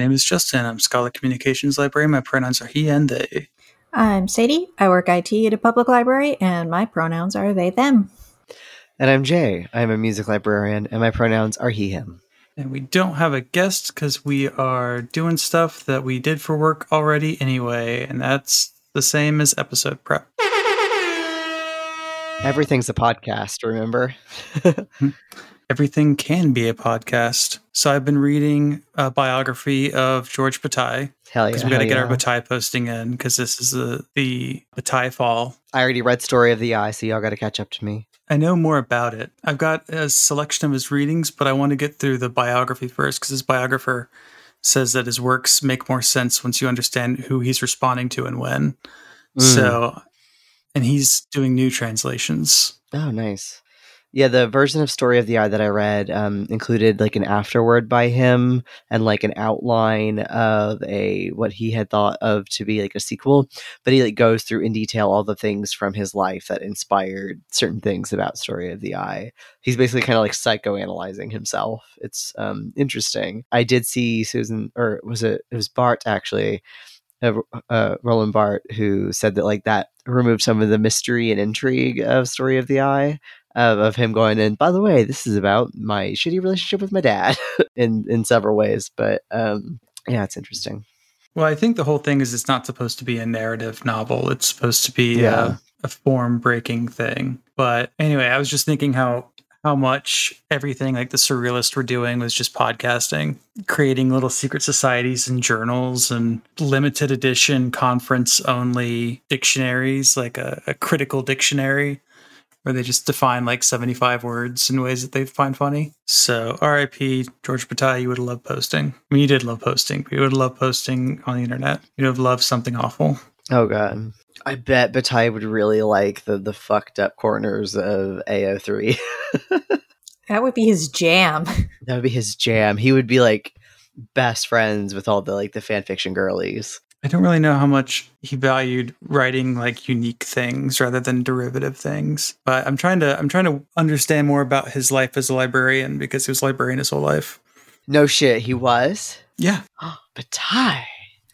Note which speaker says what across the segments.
Speaker 1: name is Justin. I'm Scholar Communications Librarian. My pronouns are he and they.
Speaker 2: I'm Sadie. I work IT at a public library, and my pronouns are they, them.
Speaker 3: And I'm Jay. I'm a music librarian, and my pronouns are he, him.
Speaker 1: And we don't have a guest because we are doing stuff that we did for work already anyway, and that's the same as episode prep.
Speaker 3: Everything's a podcast, remember? Hmm.
Speaker 1: Everything can be a podcast. So I've been reading a biography of George Bataille
Speaker 3: Hell yeah.
Speaker 1: because we got to get
Speaker 3: yeah.
Speaker 1: our Bataille posting in because this is the the Bataille fall.
Speaker 3: I already read Story of the Eye, so y'all got to catch up to me.
Speaker 1: I know more about it. I've got a selection of his readings, but I want to get through the biography first because his biographer says that his works make more sense once you understand who he's responding to and when.
Speaker 3: Mm.
Speaker 1: So, and he's doing new translations.
Speaker 3: Oh, nice. Yeah, the version of Story of the Eye that I read um, included like an afterword by him and like an outline of a what he had thought of to be like a sequel. But he like goes through in detail all the things from his life that inspired certain things about Story of the Eye. He's basically kind of like psychoanalyzing himself. It's um, interesting. I did see Susan, or was it? It was Barthes actually. Uh, uh, Roland Barthes, who said that like that removed some of the mystery and intrigue of Story of the Eye of, of him going and by the way this is about my shitty relationship with my dad in in several ways but um yeah it's interesting
Speaker 1: Well, I think the whole thing is it's not supposed to be a narrative novel. It's supposed to be
Speaker 3: Yeah.
Speaker 1: a, a form breaking thing. But anyway, I was just thinking how how much everything like the surrealists were doing was just podcasting, creating little secret societies and journals and limited edition conference only dictionaries, like a, a critical dictionary where they just define like 75 words in ways that they find funny. So RIP George Bataille, you would have loved posting. I mean, you did love posting, but you would have loved posting on the internet. You'd have loved something awful.
Speaker 3: oh god i bet Bataille would really like the the fucked up corners of ao3
Speaker 2: That would be his jam.
Speaker 3: that would be his jam he would be like best friends with all the like the fan fiction girlies
Speaker 1: I don't really know how much he valued writing like unique things rather than derivative things. But I'm trying to I'm trying to understand more about his life as a librarian because he was a librarian his whole life.
Speaker 3: no shit he was
Speaker 1: Yeah.
Speaker 3: Bataille,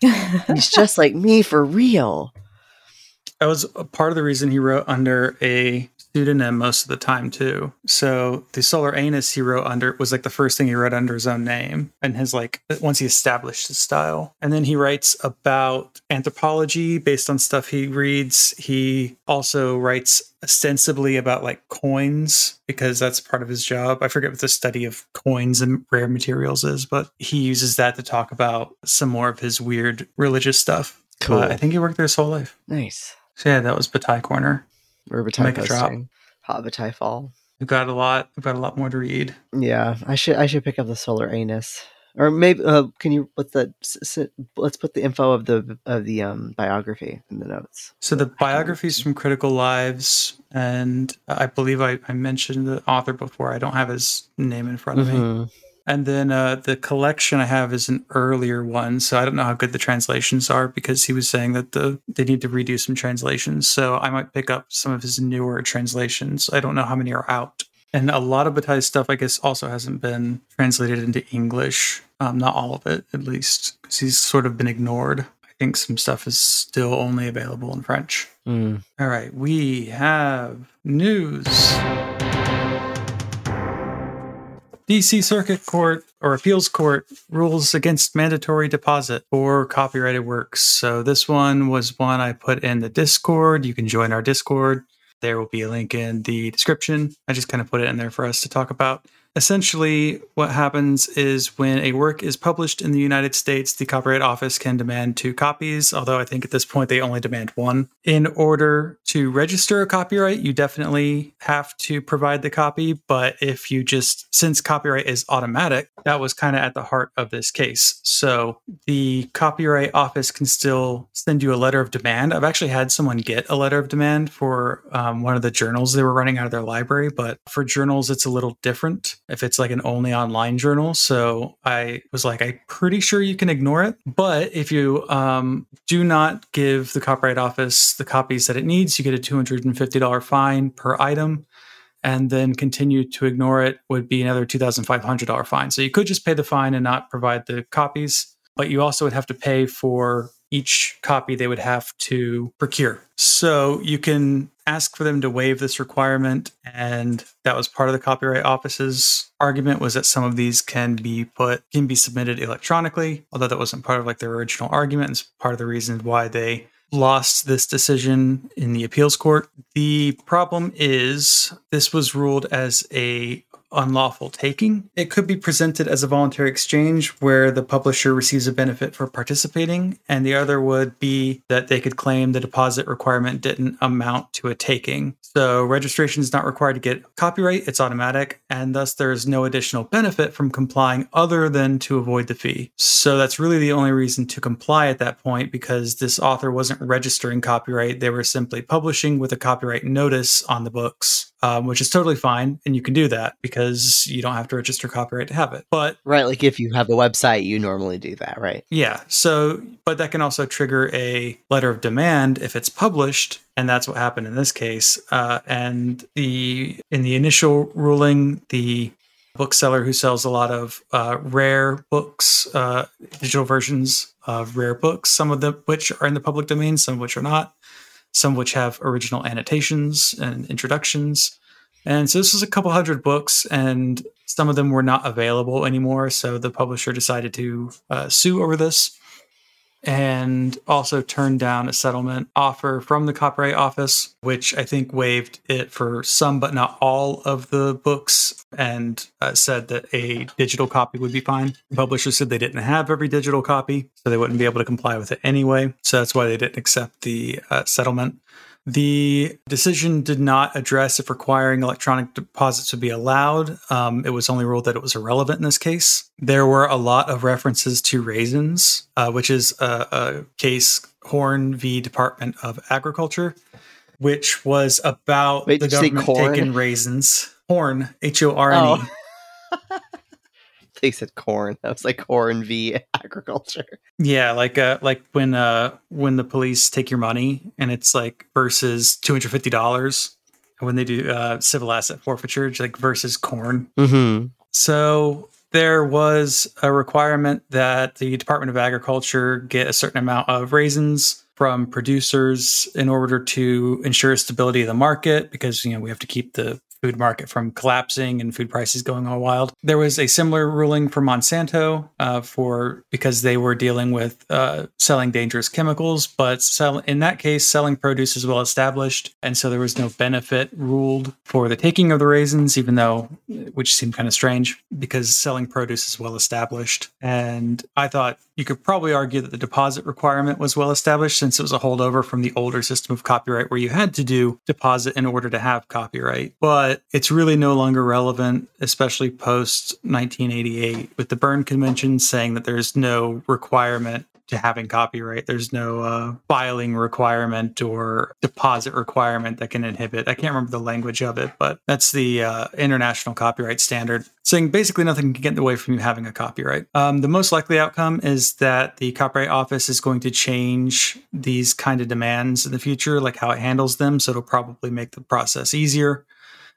Speaker 3: he's just like me for real
Speaker 1: That was a part of the reason he wrote under a pseudonym most of the time too. So the Solar Anus he wrote under was like the first thing he wrote under his own name and his like once he established his style. And then he writes about anthropology based on stuff he reads. He also writes ostensibly about like coins because that's part of his job. I forget what the study of coins and rare materials is, but he uses that to talk about some more of his weird religious stuff.
Speaker 3: Cool.
Speaker 1: I think he worked there his whole life.
Speaker 3: nice
Speaker 1: So yeah, that was Bataille Corner.
Speaker 3: We're Bataille
Speaker 1: Make a drop.
Speaker 3: posting hot Bataille fall
Speaker 1: We've got a lot. We've got a lot more to read.
Speaker 3: Yeah, I should I should pick up the solar anus, or maybe uh, can you put the let's put the info of the of the um biography in the notes.
Speaker 1: So the biographies from Critical Lives, and I believe I, I mentioned the author before. I don't have his name in front of me. And then uh, the collection I have is an earlier one, so I don't know how good the translations are because he was saying that the they need to redo some translations. So I might pick up some of his newer translations. I don't know how many are out. And a lot of Bataille's stuff, I guess, also hasn't been translated into English. Um, not all of it, at least, because he's sort of been ignored. I think some stuff is still only available in French.
Speaker 3: Mm.
Speaker 1: All right, we have news. DC Circuit Court or Appeals Court rules against mandatory deposit for copyrighted works. So this one was one I put in the Discord. You can join our Discord. There will be a link in the description. I just kind of put it in there for us to talk about. Essentially, what happens is when a work is published in the United States, the Copyright Office can demand two copies, although I think at this point they only demand one. In order to register a copyright, you definitely have to provide the copy, but if you just, since copyright is automatic, that was kind of at the heart of this case. So the Copyright Office can still send you a letter of demand. I've actually had someone get a letter of demand for um, one of the journals they were running out of their library, but for journals, it's a little different if it's like an only online journal. So I was like, I'm pretty sure you can ignore it. But if you um, do not give the Copyright Office the copies that it needs, you get a $250 fine per item. And then continue to ignore it would be another $2,500 fine. So you could just pay the fine and not provide the copies. but you also would have to pay for each copy they would have to procure. So you can ask for them to waive this requirement and that was part of the copyright office's argument was that some of these can be put can be submitted electronically although that wasn't part of like their original argument. It's part of the reason why they lost this decision in the appeals court. The problem is this was ruled as a unlawful taking. It could be presented as a voluntary exchange where the publisher receives a benefit for participating, and the other would be that they could claim the deposit requirement didn't amount to a taking. So registration is not required to get copyright, it's automatic, and thus there is no additional benefit from complying other than to avoid the fee. So that's really the only reason to comply at that point because this author wasn't registering copyright, they were simply publishing with a copyright notice on the books um, which is totally fine. And you can do that because you don't have to register copyright to have it. But
Speaker 3: right, like if you have a website, you normally do that, right?
Speaker 1: Yeah. So, but that can also trigger a letter of demand if it's published. And that's what happened in this case. Uh, and the in the initial ruling, the bookseller who sells a lot of uh, rare books, uh, digital versions of rare books, some of them which are in the public domain, some of which are not some which have original annotations and introductions. And so this was a couple hundred books, and some of them were not available anymore. So the publisher decided to uh, sue over this and also turned down a settlement offer from the Copyright Office, which I think waived it for some but not all of the books and uh, said that a digital copy would be fine. The publisher said they didn't have every digital copy, so they wouldn't be able to comply with it anyway. So that's why they didn't accept the uh, settlement. The decision did not address if requiring electronic deposits would be allowed. Um, it was only ruled that it was irrelevant in this case. There were a lot of references to raisins, uh, which is a, a case Horne v. Department of Agriculture, which was about
Speaker 3: Wait,
Speaker 1: the
Speaker 3: did you say
Speaker 1: government taking raisins. Horne, H O R N E.
Speaker 3: Oh. They said corn. I was like corn v agriculture.
Speaker 1: Yeah, like uh like when uh when the police take your money and it's like versus two hundred fifty dollars when they do uh civil asset forfeiture, it's like versus corn.
Speaker 3: Mm-hmm.
Speaker 1: So there was a requirement that the Department of Agriculture get a certain amount of raisins from producers in order to ensure stability of the market because you know we have to keep the food market from collapsing and food prices going all wild. There was a similar ruling for Monsanto uh, for because they were dealing with uh, selling dangerous chemicals, but sell, in that case, selling produce is well established, and so there was no benefit ruled for the taking of the raisins, even though which seemed kind of strange because selling produce is well established. And I thought you could probably argue that the deposit requirement was well established since it was a holdover from the older system of copyright where you had to do deposit in order to have copyright. But it's really no longer relevant, especially post 1988, with the Berne Convention saying that there's no requirement to having copyright. There's no uh, filing requirement or deposit requirement that can inhibit. I can't remember the language of it, but that's the uh, international copyright standard, saying basically nothing can get in the way from you having a copyright. Um, the most likely outcome is that the Copyright Office is going to change these kind of demands in the future, like how it handles them. So it'll probably make the process easier.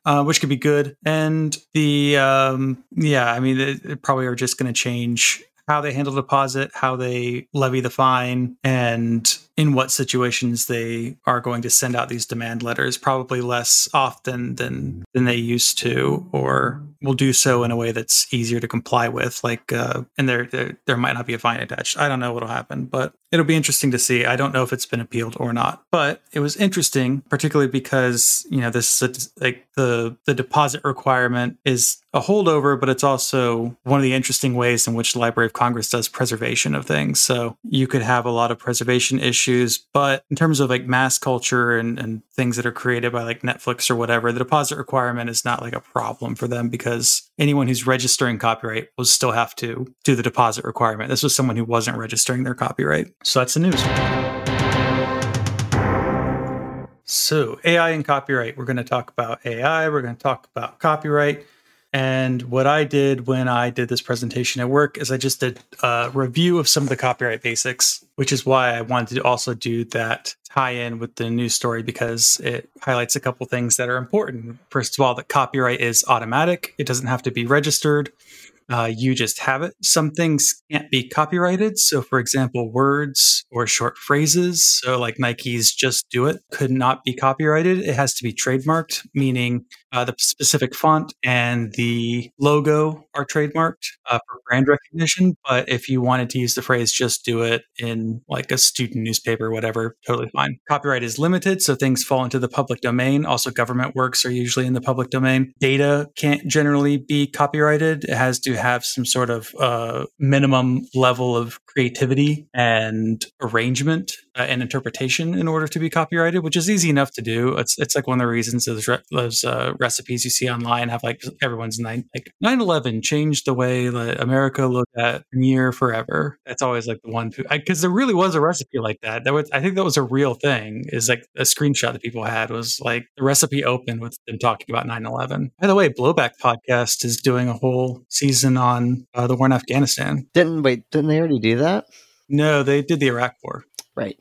Speaker 1: Uh, which could be good. And the um, yeah, I mean, it, it probably are just going to change how they handle deposit, how they levy the fine, and in what situations they are going to send out these demand letters. Probably less often than than they used to, or will do so in a way that's easier to comply with. Like, uh, and there, there there might not be a fine attached. I don't know what'll happen, but it'll be interesting to see. I don't know if it's been appealed or not, but it was interesting, particularly because you know this is like the the deposit requirement is a holdover, but it's also one of the interesting ways in which the Library of Congress does preservation of things. So you could have a lot of preservation issues, but in terms of like mass culture and, and things that are created by like Netflix or whatever, the deposit requirement is not like a problem for them because anyone who's registering copyright will still have to do the deposit requirement. This was someone who wasn't registering their copyright. So that's the news. So, AI and copyright. We're going to talk about AI, we're going to talk about copyright. And what I did when I did this presentation at work is I just did a review of some of the copyright basics, which is why I wanted to also do that tie in with the news story because it highlights a couple things that are important. First of all, that copyright is automatic, it doesn't have to be registered. Uh, you just have it. Some things can't be copyrighted. So, for example, words or short phrases, so like Nike's just do it, could not be copyrighted. It has to be trademarked, meaning uh, the specific font and the logo are trademarked uh, for brand recognition. But if you wanted to use the phrase just do it in like a student newspaper, whatever, totally fine. Copyright is limited, so things fall into the public domain. Also, government works are usually in the public domain. Data can't generally be copyrighted, it has to have some sort of uh, minimum level of creativity and arrangement uh, and interpretation in order to be copyrighted, which is easy enough to do. It's it's like one of the reasons those, re- those uh, recipes you see online have like everyone's nine like 9-11 changed the way that America looked at Premiere forever. That's always like the one because there really was a recipe like that. That was I think that was a real thing. Is like a screenshot that people had was like the recipe open with them talking about 9-11. By the way, Blowback podcast is doing a whole season on uh, the war in Afghanistan.
Speaker 3: Didn't wait? Didn't they already do that?
Speaker 1: No, they did the Iraq War.
Speaker 3: Right.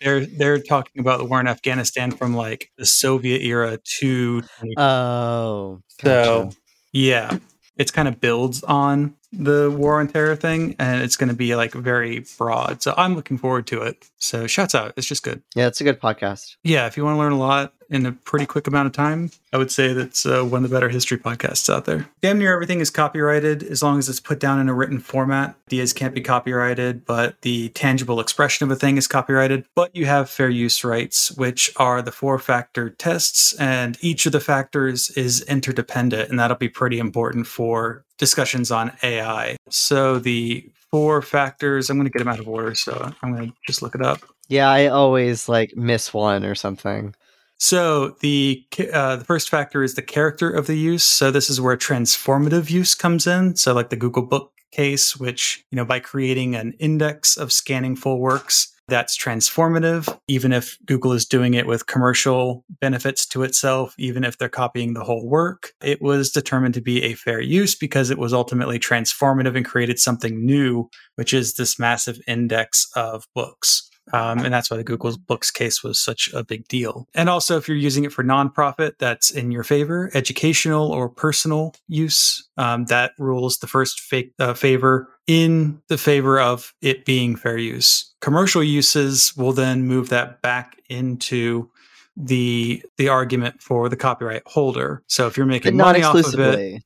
Speaker 1: They're they're talking about the war in Afghanistan from like the Soviet era to
Speaker 3: Oh,
Speaker 1: so yeah, it's kind of builds on the war on terror thing, and it's going to be like very broad. So I'm looking forward to it. So shouts out, it's just good.
Speaker 3: yeah, it's a good podcast.
Speaker 1: Yeah, if you want to learn a lot in a pretty quick amount of time, I would say that's uh, one of the better history podcasts out there. Damn near everything is copyrighted as long as it's put down in a written format. Ideas can't be copyrighted, but the tangible expression of a thing is copyrighted. But you have fair use rights, which are the four factor tests, and each of the factors is interdependent, and that'll be pretty important for discussions on AI. So the four factors, I'm going to get them out of order, so I'm going to just look it up.
Speaker 3: Yeah, I always like miss one or something.
Speaker 1: So the uh, the first factor is the character of the use. So this is where transformative use comes in. So like the Google Book case, which you know by creating an index of scanning full works, that's transformative. Even if Google is doing it with commercial benefits to itself, even if they're copying the whole work, it was determined to be a fair use because it was ultimately transformative and created something new, which is this massive index of books. Um, and that's why the Google Books case was such a big deal. And also, if you're using it for nonprofit, that's in your favor. Educational or personal use, um, that rules the first uh, favor in the favor of it being fair use. Commercial uses will then move that back into the the argument for the copyright holder. So if you're making money off of it.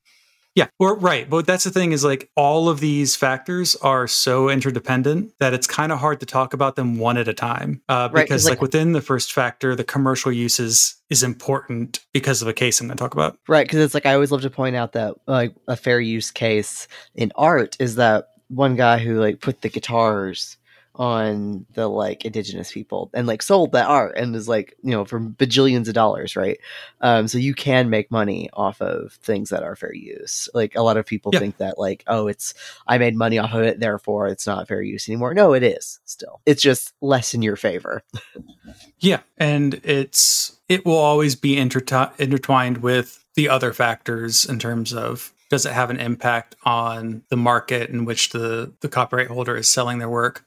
Speaker 1: Yeah, or right. But that's the thing is like all of these factors are so interdependent that it's kind of hard to talk about them one at a time. Uh,
Speaker 3: Right, 'cause,
Speaker 1: because like,
Speaker 3: like-
Speaker 1: within the first factor, the commercial uses is important because of a case I'm going to talk about.
Speaker 3: Right, because it's like I always love to point out that like a fair use case in art is that one guy who like put the guitars on the like indigenous people and like sold that art and is like you know for bajillions of dollars right? Um so you can make money off of things that are fair use. Like a lot of people
Speaker 1: Yeah.
Speaker 3: think that like oh it's i made money off of it therefore it's not fair use anymore. No it is still. It's just less in your favor.
Speaker 1: Yeah, and it's it will always be intertwined with the other factors in terms of does it have an impact on the market in which the the copyright holder is selling their work.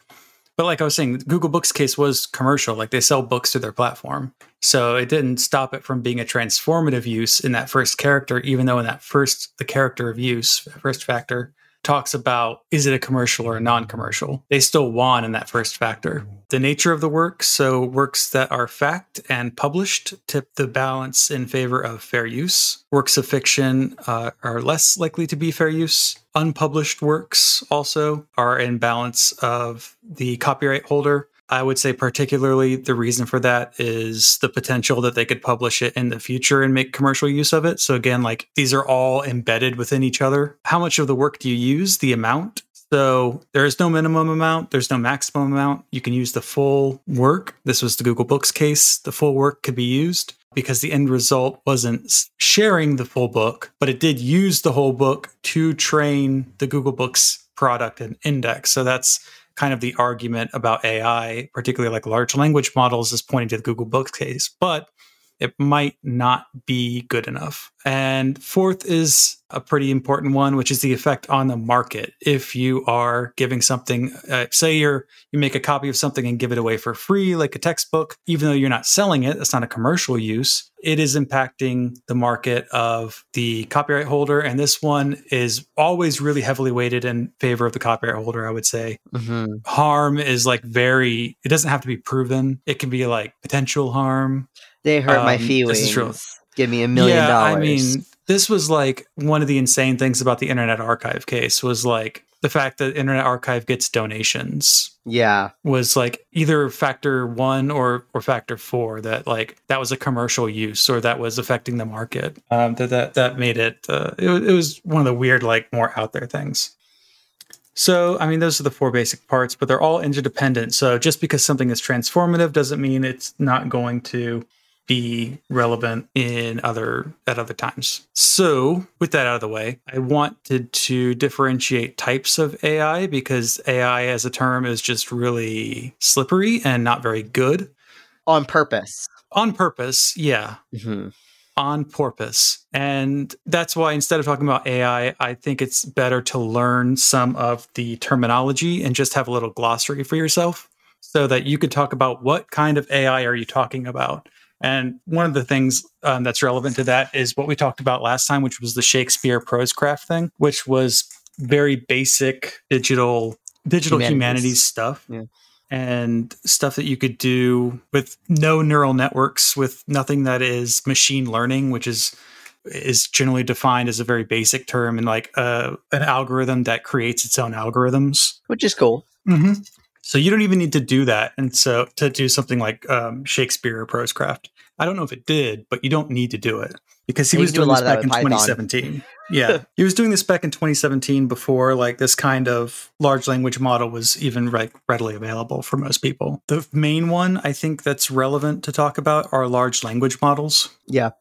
Speaker 1: But like I was saying, Google Books case was commercial, like they sell books to their platform. So it didn't stop it from being a transformative use in that first character, even though in that first the character of use, first factor, talks about is it a commercial or a non-commercial? They still won in that first factor. The nature of the work so works that are fact and published tip the balance in favor of fair use. Works of fiction uh, are less likely to be fair use. Unpublished works also are in balance of the copyright holder I would say, particularly, the reason for that is the potential that they could publish it in the future and make commercial use of it. So, again, like these are all embedded within each other. How much of the work do you use? The amount. So, there is no minimum amount, there's no maximum amount. You can use the full work. This was the Google Books case. The full work could be used because the end result wasn't sharing the full book, but it did use the whole book to train the Google Books product and index. So, that's kind of the argument about AI, particularly like large language models, is pointing to the Google Books case. But it might not be good enough. And fourth is a pretty important one, which is the effect on the market. If you are giving something, uh, say you're you make a copy of something and give it away for free, like a textbook, even though you're not selling it, that's not a commercial use. It is impacting the market of the copyright holder, and this one is always really heavily weighted in favor of the copyright holder. I would say
Speaker 3: Mhm.
Speaker 1: harm is like very. It doesn't have to be proven. It can be like potential harm.
Speaker 3: They hurt my
Speaker 1: Um, this
Speaker 3: feelings.
Speaker 1: is true.
Speaker 3: Give me a million
Speaker 1: yeah,
Speaker 3: dollars.
Speaker 1: I mean, this was like one of the insane things about the Internet Archive case was like the fact that Internet Archive gets donations
Speaker 3: yeah,
Speaker 1: was like either factor one or or factor four that like that was a commercial use or that was affecting the market. Um, that that that made it. Uh, it, it was one of the weird like more out there things. So, I mean, those are the four basic parts, but they're all interdependent. So, just because something is transformative doesn't mean it's not going to be relevant in other at other times. So, with that out of the way, I wanted to differentiate types of AI because AI as a term is just really slippery and not very good.
Speaker 3: on purpose.
Speaker 1: On purpose, yeah
Speaker 3: hmm
Speaker 1: on purpose. And that's why instead of talking about AI, I think it's better to learn some of the terminology and just have a little glossary for yourself so that you could talk about what kind of AI are you talking about. And one of the things um, that's relevant to that is what we talked about last time, which was the Shakespeare Prosecraft thing, which was very basic digital digital
Speaker 3: Humanities.
Speaker 1: humanities, stuff
Speaker 3: Yeah.
Speaker 1: and stuff that you could do with no neural networks with nothing that is machine learning which is is generally defined as a very basic term and like uh, an algorithm that creates its own algorithms
Speaker 3: Which is cool.
Speaker 1: mm-hmm. So you don't even need to do that and so to do something like um, shakespeare or prosecraft i don't know if it did but you don't need to do it because he was
Speaker 3: do
Speaker 1: doing this back in
Speaker 3: Python.
Speaker 1: 2017 yeah. He was doing this back in 2017 before like this kind of large language model was even like readily available for most people. The main one i think that's relevant to talk about are large language models.
Speaker 3: Yeah.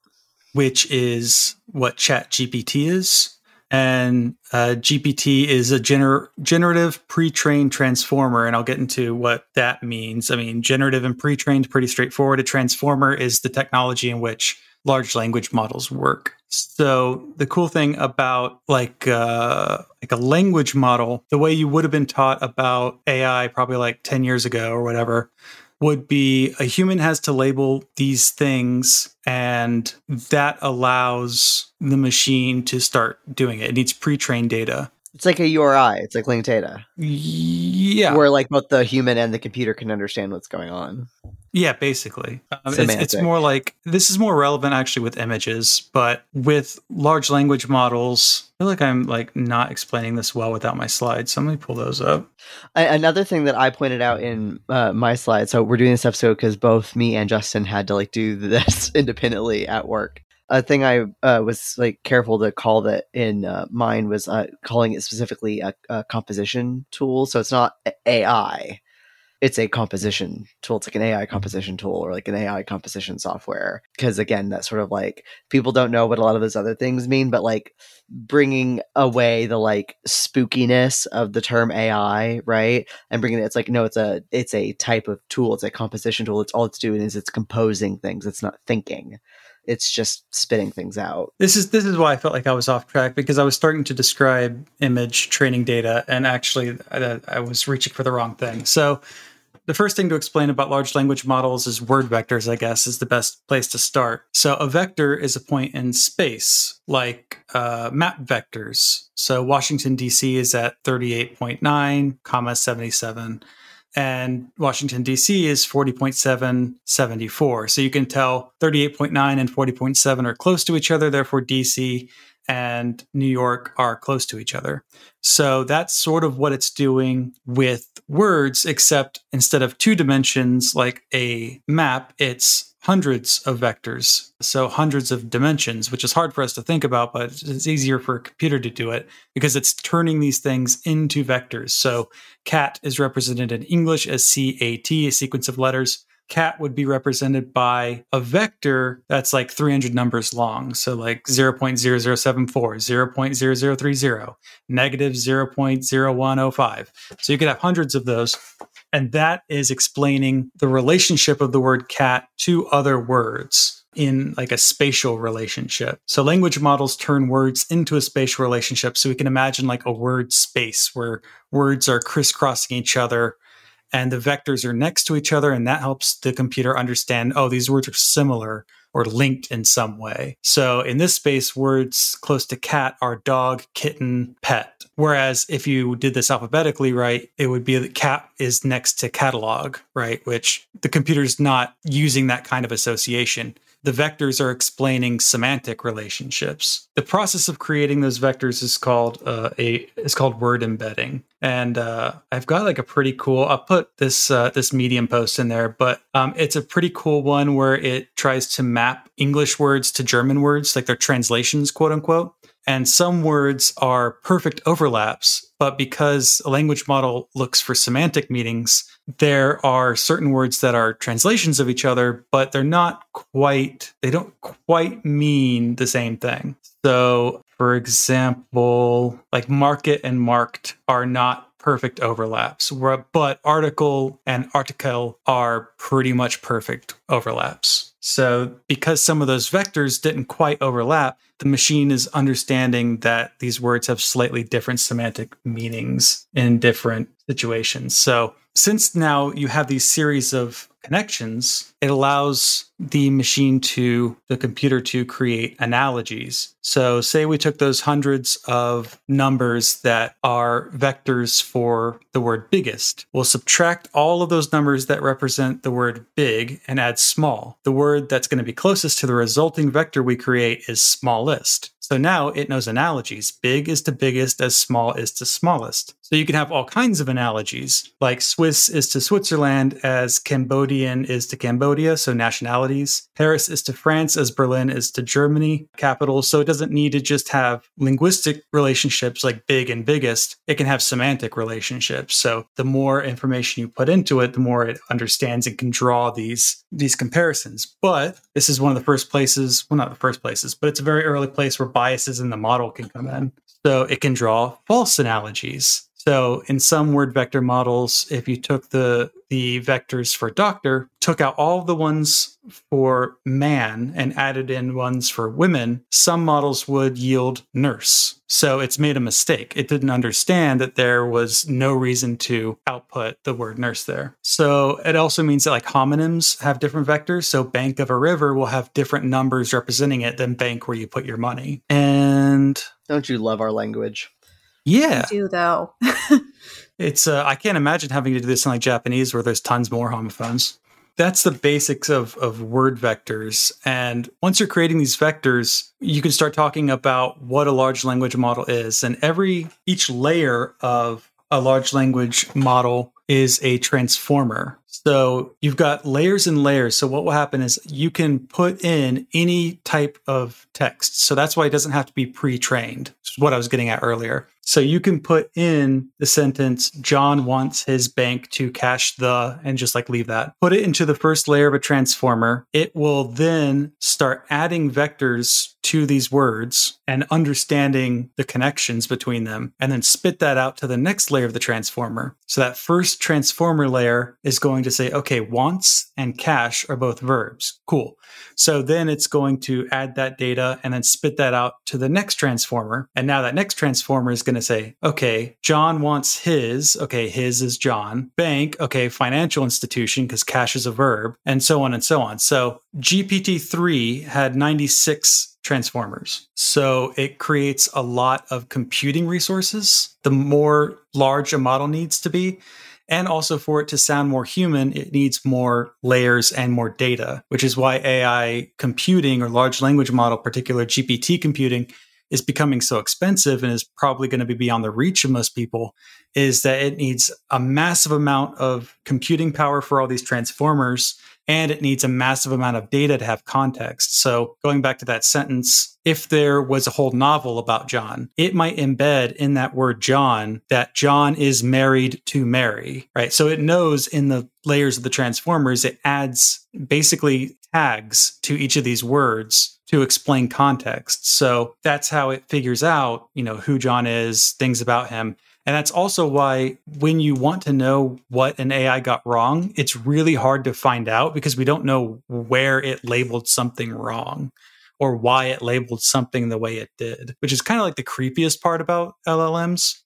Speaker 1: which is what chat gpt is and uh, gpt is a gener- generative pre-trained transformer and i'll get into what that means. I mean generative and pre-trained pretty straightforward. A transformer is the technology in which large language models work. So the cool thing about like uh, like a language model the way you would have been taught about ai probably like 10 years ago or whatever would be a human has to label these things and that allows the machine to start doing it. It needs pre-trained data.
Speaker 3: It's like a URI. It's like linked data,
Speaker 1: Yeah.
Speaker 3: where like both the human and the computer can understand what's going on.
Speaker 1: Yeah, basically. Um, it's, it's more like this is more relevant actually with images, but with large language models, I feel like I'm like not explaining this well without my slides. So let me pull those up.
Speaker 3: Another thing that I pointed out in uh, my slide. So we're doing this episode because both me and Justin had to like do this independently at work. A thing I uh, was like careful to call that in uh, mine was uh, calling it specifically a, a composition tool. So it's not AI. It's a composition tool. It's like an AI composition tool or like an AI composition software. Because again, that's sort of like people don't know what a lot of those other things mean, but like bringing away the like spookiness of the term AI, right? And bringing it, it's like no, it's a it's a type of tool. It's a composition tool. It's all it's doing is it's composing things. It's not thinking. It's just spitting things out.
Speaker 1: This is this is why I felt like I was off track because I was starting to describe image training data and actually I, I was reaching for the wrong thing. So the first thing to explain about large language models is word vectors, I guess, is the best place to start. So a vector is a point in space, like uh, map vectors. So Washington, D.C. is at 38.9, comma 77 and Washington D.C. is 40.774. So you can tell 38.9 and 40.7 are close to each other. Therefore, D.C. and New York are close to each other. So that's sort of what it's doing with words, except instead of two dimensions like a map, it's hundreds of vectors. So hundreds of dimensions, which is hard for us to think about, but it's easier for a computer to do it because it's turning these things into vectors. So cat is represented in English as C A T, a sequence of letters. Cat would be represented by a vector that's like 300 numbers long. So like 0.0074, 0.0030, negative 0.0105. So you could have hundreds of those. And that is explaining the relationship of the word cat to other words. in like a spatial relationship. So language models turn words into a spatial relationship. So we can imagine like a word space where words are crisscrossing each other and the vectors are next to each other. And that helps the computer understand, oh, these words are similar or linked in some way. So in this space, words close to cat are dog, kitten, pet. Whereas if you did this alphabetically, right, it would be that cat is next to catalog, right, which the computer's not using that kind of association the vectors are explaining semantic relationships. The process of creating those vectors is called uh, a is called word embedding, and uh, I've got like a pretty cool. I'll put this uh, this Medium post in there, but um, it's a pretty cool one where it tries to map English words to German words, like their translations, quote unquote. And some words are perfect overlaps, but because a language model looks for semantic meanings, there are certain words that are translations of each other, but they're not quite, they don't quite mean the same thing. So, for example, like market and marked are not perfect overlaps, but article and article are pretty much perfect overlaps. So, because some of those vectors didn't quite overlap, the machine is understanding that these words have slightly different semantic meanings in different situations. So, since now you have these series of connections, it allows the machine to, the computer to create analogies. So, say we took those hundreds of numbers that are vectors for the word biggest. We'll subtract all of those numbers that represent the word big and add small. The word that's going to be closest to the resulting vector we create is smallest. So now it knows analogies. Big is to biggest as small is to smallest. So you can have all kinds of analogies, like Swiss is to Switzerland as Cambodian is to Cambodia, so nationalities. Paris is to France as Berlin is to Germany, capitals. So it doesn't need to just have linguistic relationships like big and biggest. It can have semantic relationships. So the more information you put into it, the more it understands and can draw these these comparisons. But this is one of the first places, well not the first places, but it's a very early place where biases in the model can come in. So it can draw false analogies. So in some word vector models, if you took the the vectors for doctor, took out all the ones for man and added in ones for women, some models would yield nurse. So it's made a mistake. It didn't understand that there was no reason to output the word nurse there. So it also means that like homonyms have different vectors. So bank of a river will have different numbers representing it than bank where you put your money. And
Speaker 3: don't you love our language?
Speaker 1: Yeah.
Speaker 2: I do though.
Speaker 1: it's uh, I can't imagine having to do this in like Japanese where there's tons more homophones. That's the basics of of word vectors. And once you're creating these vectors, you can start talking about what a large language model is. And every each layer of a large language model is a transformer. So you've got layers and layers. So what will happen is you can put in any type of text. So that's why it doesn't have to be pre-trained. which Is what I was getting at earlier. So you can put in the sentence, John wants his bank to cash the, and just like leave that. Put it into the first layer of a transformer. It will then start adding vectors to these words and understanding the connections between them, and then spit that out to the next layer of the transformer. So that first transformer layer is going to say, okay, wants and cash are both verbs. Cool. So then it's going to add that data and then spit that out to the next transformer. And now that next transformer is going to say, okay, John wants his. Okay, his is John. Bank. Okay, financial institution because cash is a verb and so on and so on. So GPT-3 had 96 transformers. So it creates a lot of computing resources. The more large a model needs to be, and also for it to sound more human, it needs more layers and more data, which is why AI computing or large language model, particular GPT computing, is becoming so expensive and is probably going to be beyond the reach of most people is that it needs a massive amount of computing power for all these transformers and it needs a massive amount of data to have context. So, going back to that sentence, if there was a whole novel about John, it might embed in that word John that John is married to Mary, right? So, it knows in the layers of the transformers, it adds basically tags to each of these words to explain context. So, that's how it figures out, you know, who John is, things about him And that's also why when you want to know what an AI got wrong, it's really hard to find out because we don't know where it labeled something wrong or why it labeled something the way it did, which is kind of like the creepiest part about LLMs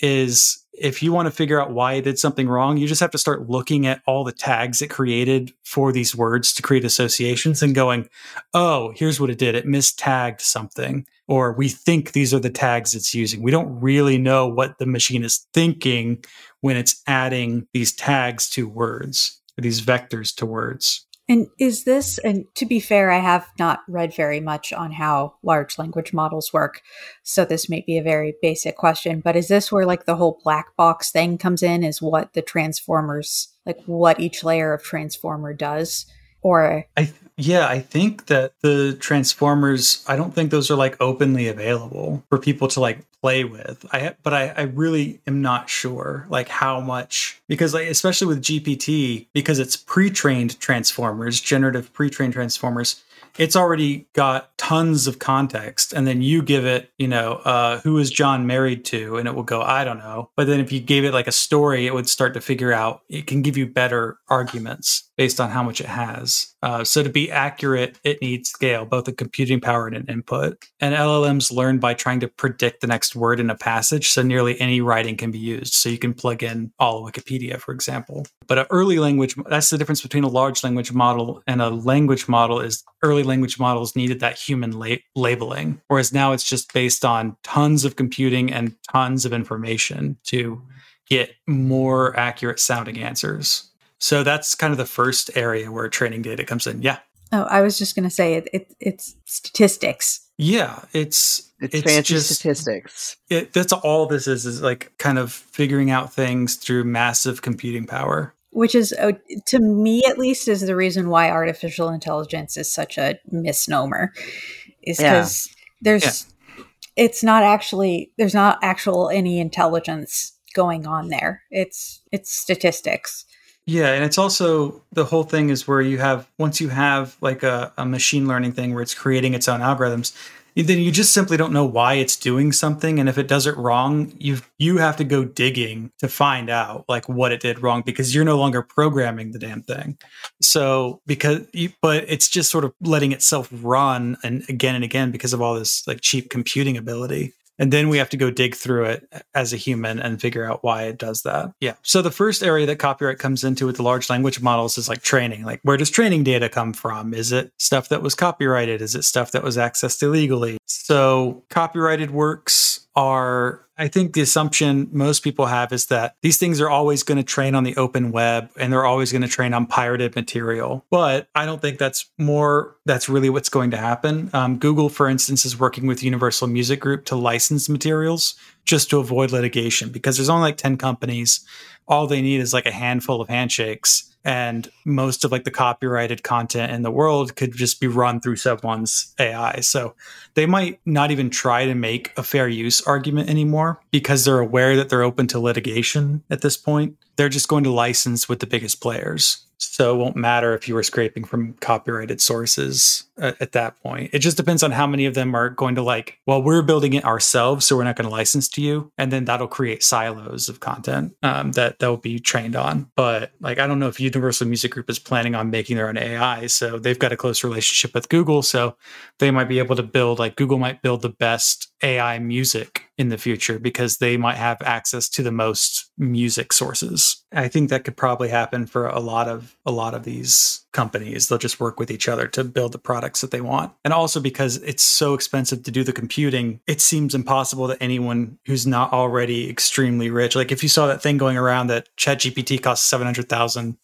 Speaker 1: is if you want to figure out why it did something wrong, you just have to start looking at all the tags it created for these words to create associations and going, oh, here's what it did. It mistagged something. Or we think these are the tags it's using. We don't really know what the machine is thinking when it's adding these tags to words, or these vectors to words.
Speaker 4: And is this, and to be fair, I have not read very much on how large language models work. So this may be a very basic question, but is this where like the whole black box thing comes in? Is what the transformers, like what each layer of transformer does? Or
Speaker 1: I, yeah, I think that the transformers, I don't think those are like openly available for people to like play with. I but I, I really am not sure like how much because like especially with GPT because it's pre-trained transformers, generative pre-trained transformers, it's already got tons of context and then you give it you know uh, who is john married to and it will go i don't know but then if you gave it like a story it would start to figure out it can give you better arguments based on how much it has. Uh, so to be accurate it needs scale both a computing power and an input. And llms learn by trying to predict the next word in a passage so nearly any writing can be used. So you can plug in all wikipedia for example. But an early language that's the difference between a large language model and a language model is early language models needed that human la- labeling, whereas now it's just based on tons of computing and tons of information to get more accurate sounding answers. So that's kind of the first area where training data comes in. Yeah.
Speaker 4: Oh, I was just going to say it, it, it's statistics.
Speaker 1: Yeah, it's
Speaker 3: it's, it's fancy just, statistics.
Speaker 1: It, that's all this is is like kind of figuring out things through massive computing power
Speaker 4: which is uh, to me at least is the reason why artificial intelligence is such a misnomer is because yeah. there's yeah. it's not actually there's not actual any intelligence going on there it's it's statistics
Speaker 1: yeah and it's also the whole thing is where you have once you have like a, a machine learning thing where it's creating its own algorithms then you just simply don't know why it's doing something and if it does it wrong you you have to go digging to find out like what it did wrong because you're no longer programming the damn thing. So because you, but it's just sort of letting itself run and again and again because of all this like cheap computing ability and then we have to go dig through it as a human and figure out why it does that. Yeah. So the first area that copyright comes into with the large language models is like training. Like where does training data come from? Is it stuff that was copyrighted? Is it stuff that was accessed illegally? So copyrighted works are I think the assumption most people have is that these things are always going to train on the open web and they're always going to train on pirated material. But I don't think that's more, that's really what's going to happen. Um, Google, for instance, is working with Universal Music Group to license materials just to avoid litigation because there's only like 10 companies. All they need is like a handful of handshakes and most of like the copyrighted content in the world could just be run through someone's AI. So they might not even try to make a fair use argument anymore because they're aware that they're open to litigation at this point. They're just going to license with the biggest players. So it won't matter if you were scraping from copyrighted sources at, at, that point. It just depends on how many of them are going to like, well, we're building it ourselves, so we're not going to license to you. And then that'll create silos of content um, that they'll be trained on. But like, I don't know if Universal Music Group is planning on making their own AI. So they've got a close relationship with Google. So they might be able to build, like, Google might build the best AI music in the future because they might have access to the most music sources. I think that could probably happen for a lot of a lot of these companies. They'll just work with each other to build the products that they want. And also because it's so expensive to do the computing, it seems impossible that anyone who's not already extremely rich, like if you saw that thing going around that ChatGPT costs 700,000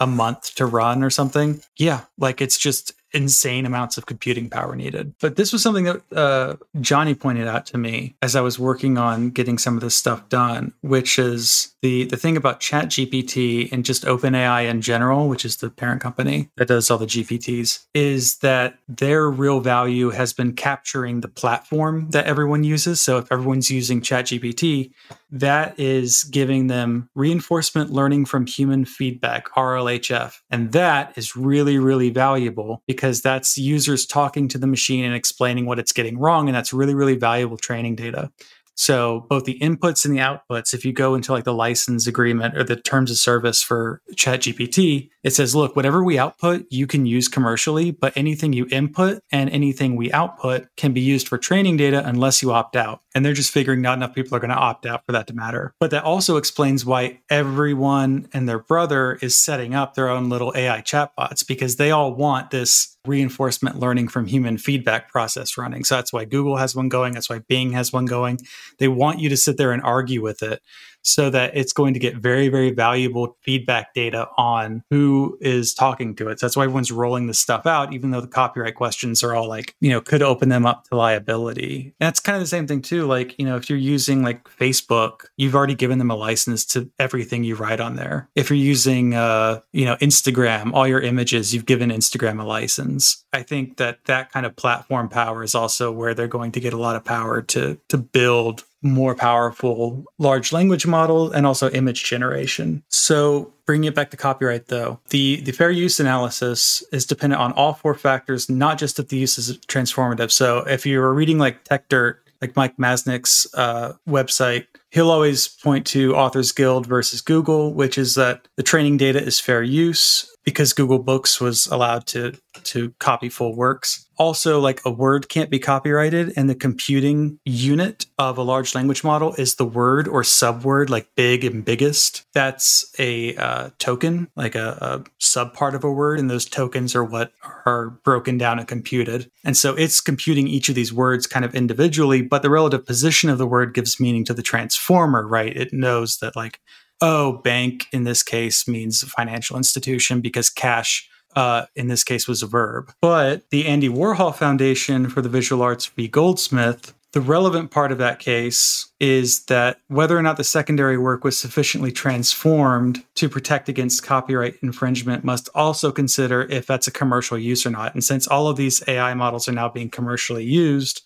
Speaker 1: a month to run or something. Yeah, like it's just insane amounts of computing power needed. But this was something that uh, Johnny pointed out to me as I was working on getting some of this stuff done, which is the the thing about ChatGPT and just OpenAI in general, which is the parent company that does all the GPTs, is that their real value has been capturing the platform that everyone uses. So if everyone's using ChatGPT, that is giving them reinforcement learning from human feedback, RLHF. And that is really, really valuable because that's users talking to the machine and explaining what it's getting wrong. And that's really, really valuable training data. So both the inputs and the outputs, if you go into like the license agreement or the terms of service for ChatGPT, it says, look, whatever we output, you can use commercially, but anything you input and anything we output can be used for training data unless you opt out. And they're just figuring not enough people are going to opt out for that to matter. But that also explains why everyone and their brother is setting up their own little AI chatbots because they all want this reinforcement learning from human feedback process running. So that's why Google has one going. That's why Bing has one going. They want you to sit there and argue with it so that it's going to get very, very valuable feedback data on who is talking to it. So that's why everyone's rolling this stuff out, even though the copyright questions are all like, you know, could open them up to liability. And that's kind of the same thing too. Like, you know, if you're using like Facebook, you've already given them a license to everything you write on there. If you're using, uh, you know, Instagram, all your images, you've given Instagram a license. I think that that kind of platform power is also where they're going to get a lot of power to to build more powerful large language model and also image generation. So bringing it back to copyright though, the, the fair use analysis is dependent on all four factors, not just if the use is transformative. So if you're reading like Techdirt, like Mike Masnick's uh, website, he'll always point to Authors Guild versus Google, which is that the training data is fair use because Google Books was allowed to to copy full works. Also, like a word can't be copyrighted, and the computing unit of a large language model is the word or subword, like big and biggest. That's a uh, token, like a, a sub part of a word, and those tokens are what are broken down and computed. And so it's computing each of these words kind of individually, but the relative position of the word gives meaning to the transformer, right? It knows that like oh, bank in this case means financial institution because cash uh, in this case was a verb. But the Andy Warhol Foundation for the Visual Arts v. Goldsmith, the relevant part of that case is that whether or not the secondary work was sufficiently transformed to protect against copyright infringement must also consider if that's a commercial use or not. And since all of these AI models are now being commercially used,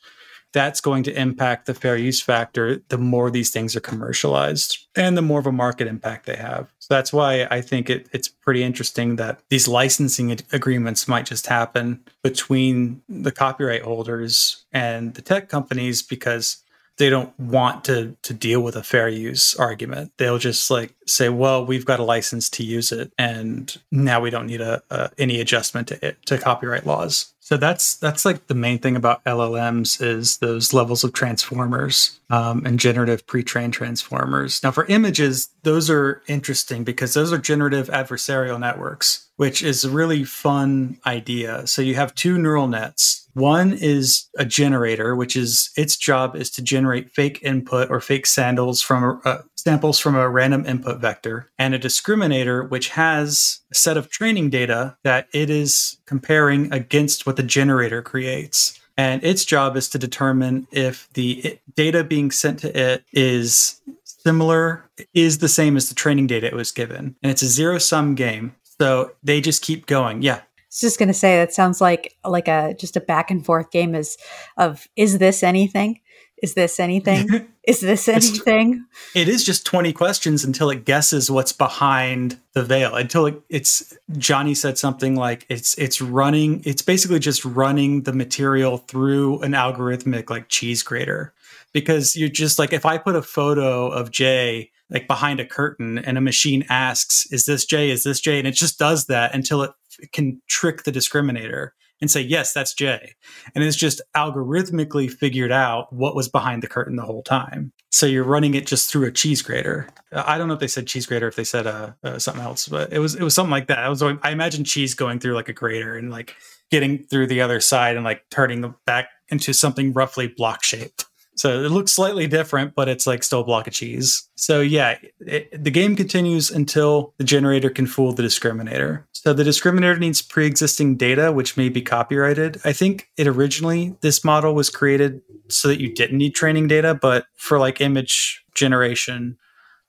Speaker 1: that's going to impact the fair use factor the more these things are commercialized and the more of a market impact they have. So that's why I think it, it's pretty interesting that these licensing agreements might just happen between the copyright holders and the tech companies because they don't want to to deal with a fair use argument. They'll just like say, "Well, we've got a license to use it, and now we don't need a, a any adjustment to it to copyright laws." So that's that's like the main thing about LLMs is those levels of transformers um, and generative pre-trained transformers. Now, for images, those are interesting because those are generative adversarial networks, which is a really fun idea. So you have two neural nets one is a generator, which is its job is to generate fake input or fake sandals from uh, samples from a random input vector, and a discriminator, which has a set of training data that it is comparing against what the generator creates. And its job is to determine if the data being sent to it is similar, is the same as the training data it was given. And it's a zero sum game. So they just keep going. Yeah,
Speaker 4: was just going to say that sounds like like a just a back and forth game is of is this anything? Is this anything? is this anything?
Speaker 1: it is just 20 questions until it guesses what's behind the veil. Until it, it's Johnny said something like it's it's running it's basically just running the material through an algorithmic like cheese grater. Because you're just like if I put a photo of Jay like behind a curtain and a machine asks, is this Jay? Is this Jay? And it just does that until it can trick the discriminator and say, yes, that's Jay. And it's just algorithmically figured out what was behind the curtain the whole time. So you're running it just through a cheese grater. I don't know if they said cheese grater, if they said uh, uh, something else, but it was it was something like that. I was I imagine cheese going through like a grater and like getting through the other side and like turning back into something roughly block shaped. So it looks slightly different, but it's like still a block of cheese. So yeah, it, the game continues until the generator can fool the discriminator. So the discriminator needs pre-existing data, which may be copyrighted. I think it originally this model was created so that you didn't need training data, but for like image generation,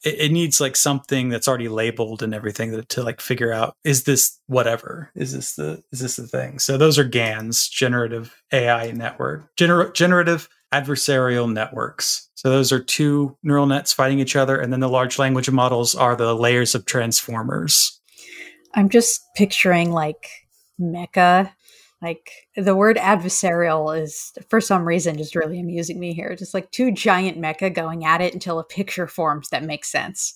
Speaker 1: it, it needs like something that's already labeled and everything to, to like figure out is this whatever is this the is this the thing. So those are GANs, generative AI network, Gener- generative adversarial networks. So those are two neural nets fighting each other, and then the large language models are the layers of transformers.
Speaker 4: I'm just picturing like mecha Like the word adversarial is for some reason just really amusing me here. Just like two giant mecha going at it until a picture forms that makes sense.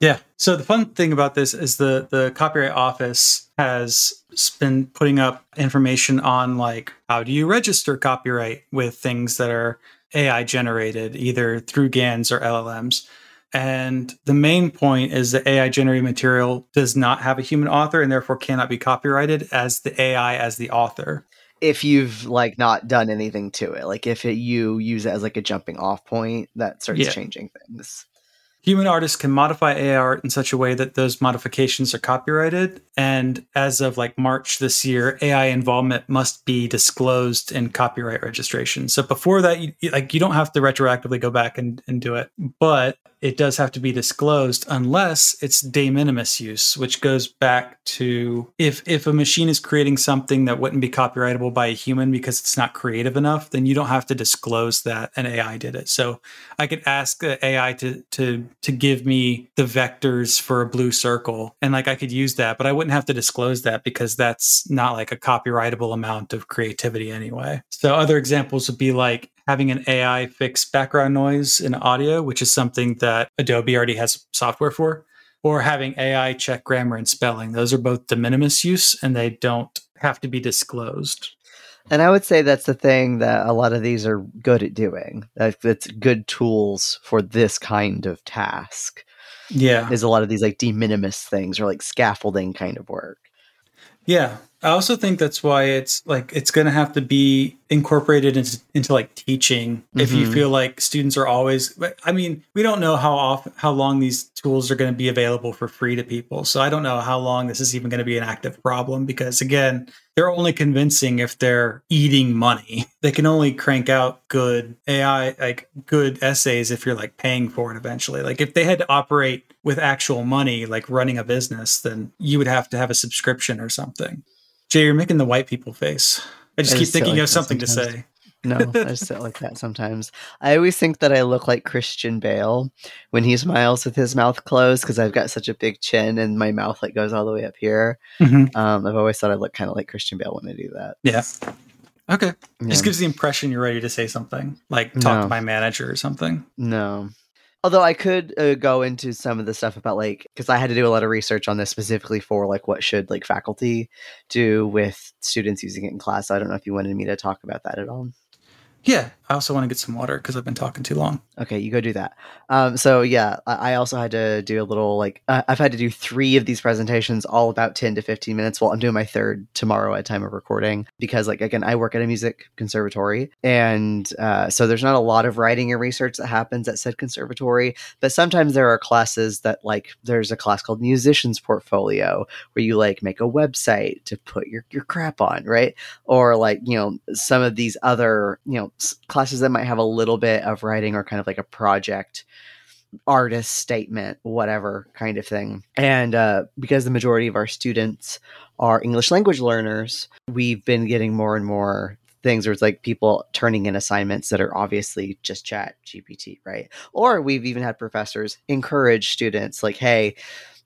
Speaker 1: Yeah. So the fun thing about this is the the copyright office has been putting up information on like how do you register copyright with things that are AI generated either through GANs or LLMs. And the main point is that AI generated material does not have a human author and therefore cannot be copyrighted as the AI as the author.
Speaker 3: If you've like not done anything to it, like if it, you use it as like a jumping off point, that starts
Speaker 1: Yeah.
Speaker 3: changing things.
Speaker 1: Human artists can modify AI art in such a way that those modifications are copyrighted. And as of like March this year, AI involvement must be disclosed in copyright registration. So before that, you, like you don't have to retroactively go back and, and do it, but it does have to be disclosed unless it's de minimis use, which goes back to if if a machine is creating something that wouldn't be copyrightable by a human because it's not creative enough, then you don't have to disclose that an AI did it. So I could ask AI to to to give me the vectors for a blue circle, and like I could use that, but I wouldn't have to disclose that because that's not like a copyrightable amount of creativity anyway. So other examples would be like having an AI fix background noise in audio, which is something that Adobe already has software for, or having AI check grammar and spelling. Those are both de minimis use, and they don't have to be disclosed.
Speaker 3: And I would say that's the thing that a lot of these are good at doing. That's good tools for this kind of task.
Speaker 1: Yeah.
Speaker 3: Is a lot of these like de minimis things or like scaffolding kind of work.
Speaker 1: Yeah. I also think that's why it's like it's going to have to be incorporated into, into like teaching. If you
Speaker 3: Mhm.
Speaker 1: feel like students are always, I mean, we don't know how often, how long these tools are going to be available for free to people. So I don't know how long this is even going to be an active problem because again, they're only convincing if they're eating money. They can only crank out good AI, like good essays if you're like paying for it eventually. Like if they had to operate with actual money, like running a business, then you would have to have a subscription or something. Jay, you're making the white people face. I just
Speaker 3: I
Speaker 1: keep
Speaker 3: just
Speaker 1: thinking
Speaker 3: like
Speaker 1: of something to say.
Speaker 3: No, I just sit like that sometimes. I always think that I look like Christian Bale when he smiles with his mouth closed because I've got such a big chin and my mouth like goes all the way up here.
Speaker 1: Mhm.
Speaker 3: Um, I've always thought I look kind of like Christian Bale when I do that.
Speaker 1: Yeah. Okay.
Speaker 3: Yeah.
Speaker 1: Just gives the impression you're ready to say something, like talk
Speaker 3: No.
Speaker 1: to my manager or something.
Speaker 3: No. Although I could uh, go into some of the stuff about like because I had to do a lot of research on this specifically for like what should like faculty do with students using it in class. I don't know if you wanted me to talk about that at all.
Speaker 1: Yeah. I also want to get some water because I've been talking too long.
Speaker 3: Okay, you go do that. Um, so yeah, I also had to do a little like uh, I've had to do three of these presentations, all about ten to fifteen minutes. Well, I'm doing my third tomorrow at time of recording because, like, again, I work at a music conservatory, and uh, so there's not a lot of writing and research that happens at said conservatory. But sometimes there are classes that, like, there's a class called Musicians Portfolio where you like make a website to put your your crap on, right? Or like you know some of these other you know classes that might have a little bit of writing or kind of like a project artist statement whatever kind of thing. And uh, because the majority of our students are english language learners we've been getting more and more things where it's like people turning in assignments that are obviously just chat gpt right? Or we've even had professors encourage students like hey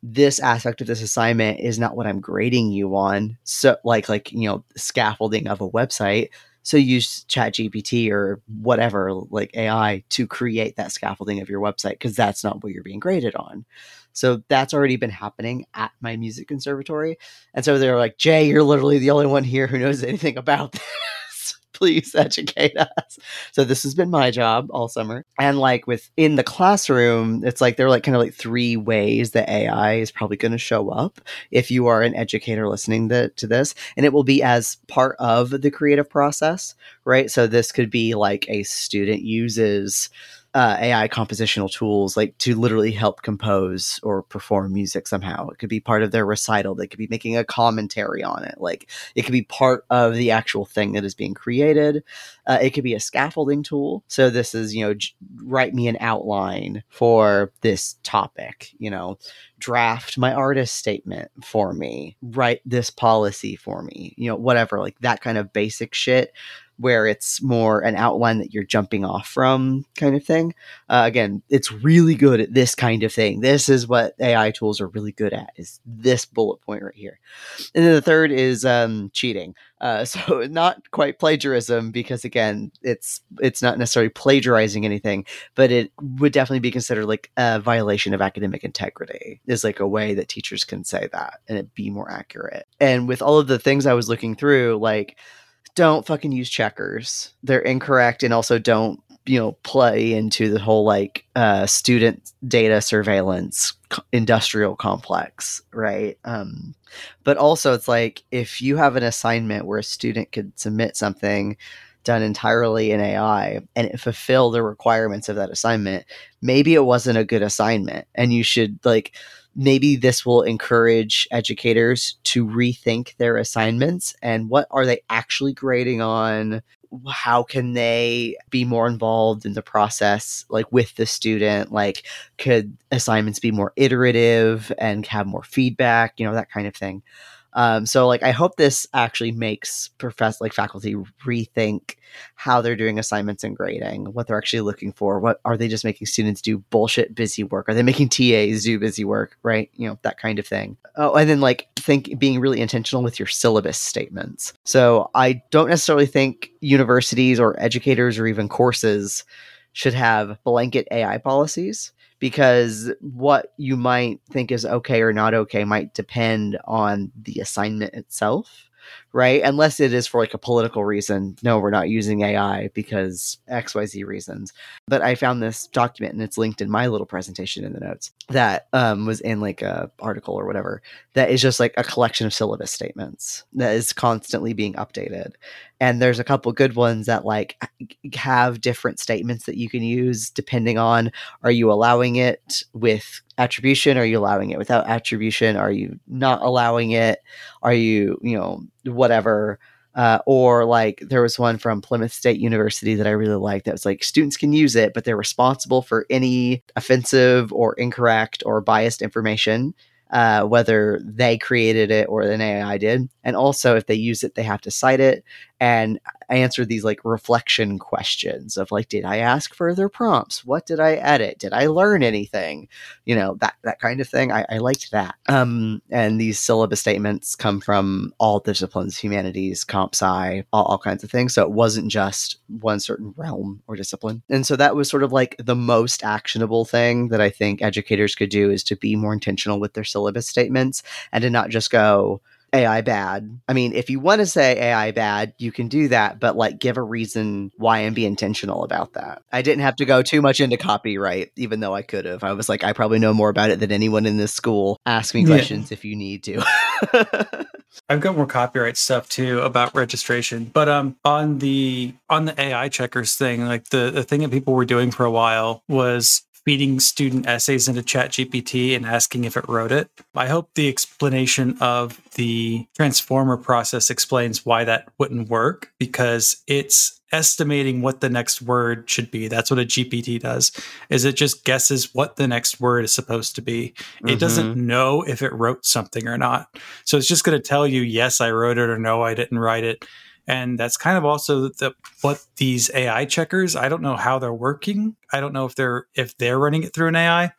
Speaker 3: this aspect of this assignment is not what i'm grading you on. So like like you know scaffolding of a website so use ChatGPT or whatever, like AI, to create that scaffolding of your website because that's not what you're being graded on. So that's already been happening at my music conservatory. And so they're like, Jay, you're literally the only one here who knows anything about. Please educate us. So this has been my job all summer. And like within the classroom, it's like there are like kind of like three ways that AI is probably going to show up if you are an educator listening to, to this and it will be as part of the creative process, right? So this could be like a student uses uh, AI compositional tools like to literally help compose or perform music somehow. It could be part of their recital. They could be making a commentary on it. Like it could be part of the actual thing that is being created. Uh, it could be a scaffolding tool. So this is, you know, j- write me an outline for this topic, you know, draft my artist statement for me, write this policy for me, you know, whatever, like that kind of basic shit. Where it's more an outline that you're jumping off from kind of thing. Uh, again, it's really good at this kind of thing. This is what AI tools are really good at is this bullet point right here. And then the third is um, cheating. Uh, so not quite plagiarism because again, it's it's not necessarily plagiarizing anything, but it would definitely be considered like a violation of academic integrity. Is like a way that teachers can say that and it be more accurate. And with all of the things I was looking through, like don't fucking use checkers. They're incorrect and also don't, you know, play into the whole like uh, student data surveillance industrial complex, right? Um, but also, it's like if you have an assignment where a student could submit something done entirely in AI and it fulfill the requirements of that assignment, maybe it wasn't a good assignment and you should like maybe this will encourage educators to rethink their assignments and what are they actually grading on? How can they be more involved in the process like with the student? Like could assignments be more iterative and have more feedback you know that kind of thing um, so like I hope this actually makes profess like faculty rethink how they're doing assignments and grading, what they're actually looking for. What are they just making students do bullshit busy work? Are they making TAs do busy work? Right? You know, that kind of thing. Oh, and then like think being really intentional with your syllabus statements. So I don't necessarily think universities or educators or even courses should have blanket AI policies because what you might think is okay or not okay might depend on the assignment itself right? Unless it is for like a political reason. No, we're not using AI because XYZ reasons. But I found this document and it's linked in my little presentation in the notes that um, was in like a article or whatever that is just like a collection of syllabus statements that is constantly being updated. And there's a couple good ones that like have different statements that you can use depending on are you allowing it with attribution? Are you allowing it without attribution? Are you not allowing it? Are you, you know, whatever? Uh, or like there was one from Plymouth State University that I really liked that was like students can use it, but they're responsible for any offensive or incorrect or biased information uh, whether they created it or an AI did. And also, if they use it, they have to cite it and answer these like reflection questions of like, did I ask further prompts? What did I edit? Did I learn anything? You know, that that kind of thing. I, I liked that. Um, and these syllabus statements come from all disciplines, humanities, comp sci, all, all kinds of things. So it wasn't just one certain realm or discipline. And so that was sort of like the most actionable thing that I think educators could do is to be more intentional with their syllabus statements and to not just go, AI bad. I mean, if you want to say AI bad, you can do that, but like give a reason why and be intentional about that. I didn't have to go too much into copyright, even though I could have. I was like, I probably know more about it than anyone in this school. Ask me questions yeah. if you need to.
Speaker 1: I've got more copyright stuff too about registration, but um on the on the AI checkers thing, like the the thing that people were doing for a while was feeding student essays into ChatGPT and asking if it wrote it. I hope the explanation of the transformer process explains why that wouldn't work because it's estimating what the next word should be. That's what a GPT does. Is it just guesses what the next word is supposed to be. Mm-hmm. It doesn't mm-hmm. know if it wrote something or not. So it's just going to tell you yes I wrote it or no I didn't write it and that's kind of also the, what these AI checkers. I don't know how they're working. I don't know if they're if they're running it through an AI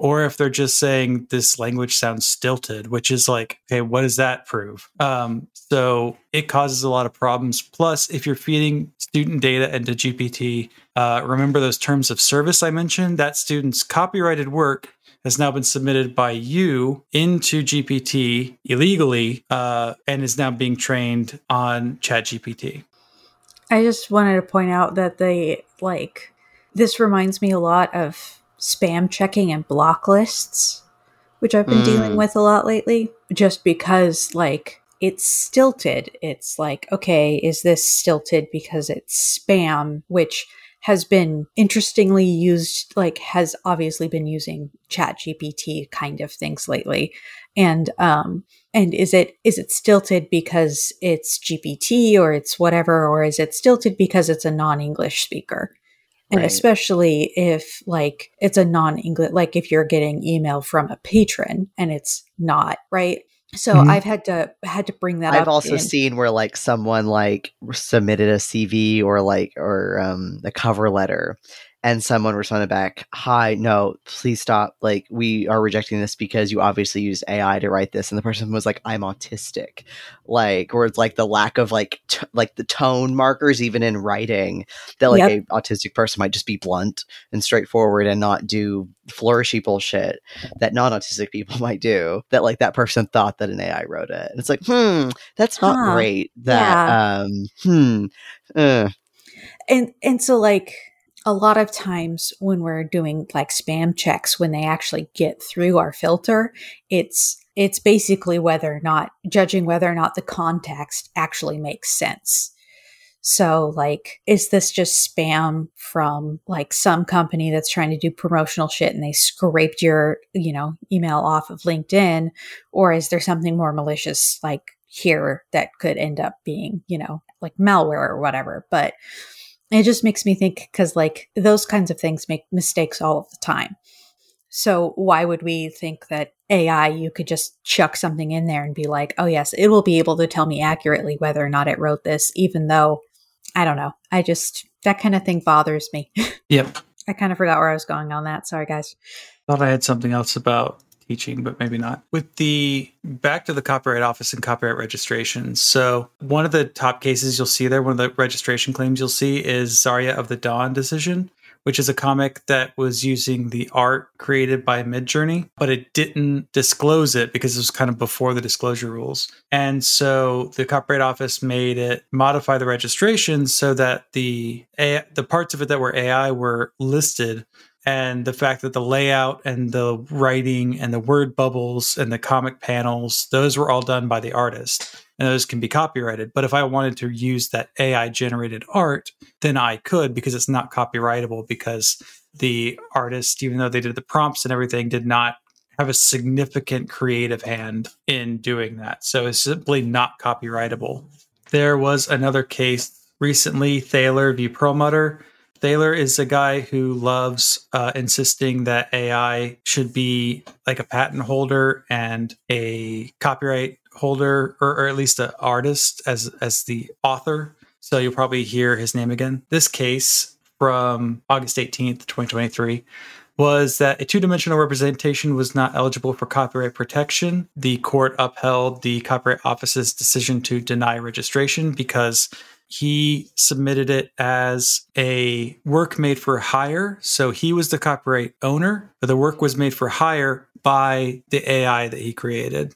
Speaker 1: or if they're just saying this language sounds stilted, which is like, okay, what does that prove? Um, so it causes a lot of problems. Plus, if you're feeding student data into GPT, uh, remember those terms of service I mentioned? That student's copyrighted work has now been submitted by you into GPT illegally uh, and is now being trained on ChatGPT.
Speaker 4: I just wanted to point out that they like this reminds me a lot of spam checking and block lists, which I've been mm. dealing with a lot lately, just because like it's stilted. It's like, okay, is this stilted because it's spam, which has been interestingly used, like has obviously been using chat GPT kind of things lately. And, um, and is it, is it stilted because it's GPT or it's whatever, or is it stilted because it's a non-English speaker? And right. especially if like it's a non-English, like if you're getting email from a patron and it's not, right? So
Speaker 1: Mhm.
Speaker 4: I've had to had to bring that
Speaker 3: I've also
Speaker 4: in-
Speaker 3: seen where like someone like submitted a CV or like or um a cover letter and someone responded back, "Hi, no, please stop. Like we are rejecting this because you obviously used AI to write this." And the person was like, "I'm autistic." Like or it's like the lack of like t- like the tone markers even in writing that like
Speaker 4: Yep.
Speaker 3: a autistic person might just be blunt and straightforward and not do flourishy bullshit that non-autistic people might do that like that person thought that an AI wrote it. And it's like, hmm, that's not
Speaker 4: Huh.
Speaker 3: great. That um hmm uh,
Speaker 4: and and so like a lot of times when we're doing like spam checks when they actually get through our filter it's it's basically whether or not judging whether or not the context actually makes sense. So like is this just spam from like some company that's trying to do promotional shit and they scraped your you know email off of linkedin? Or is there something more malicious like here that could end up being you know like malware or whatever? But it just makes me think because like those kinds of things make mistakes all of the time. So why would we think that ai you could just chuck something in there and be like oh yes it will be able to tell me accurately whether or not it wrote this even though i don't know. I just that kind of thing bothers me.
Speaker 1: Yep.
Speaker 4: i kind of forgot where i was going on that. Sorry guys.
Speaker 1: Thought I had something else about teaching, but maybe not. With the back to the Copyright Office and copyright registration. So, one of the top cases you'll see there, one of the registration claims you'll see is Zarya of the Dawn decision, which is a comic that was using the art created by Midjourney, but it didn't disclose it because it was kind of before the disclosure rules. And so the Copyright Office made it modify the registration so that the A- the parts of it that were AI were listed and the fact that the layout and the writing and the word bubbles and the comic panels those were all done by the artist and those can be copyrighted. But if i wanted to use that ai generated art then i could because it's not copyrightable because the artist even though they did the prompts and everything did not have a significant creative hand in doing that. So it's simply not copyrightable. There was another case recently thaler v. Perlmutter Thaler is a guy who loves uh, insisting that AI should be like a patent holder and a copyright holder, or, or at least an artist as as the author. So you'll probably hear his name again. This case from August 18th, 2023 was that a two dimensional representation was not eligible for copyright protection. The court upheld the Copyright Office's decision to deny registration because he submitted it as a work made for hire. So he was the copyright owner, but the work was made for hire by the AI that he created.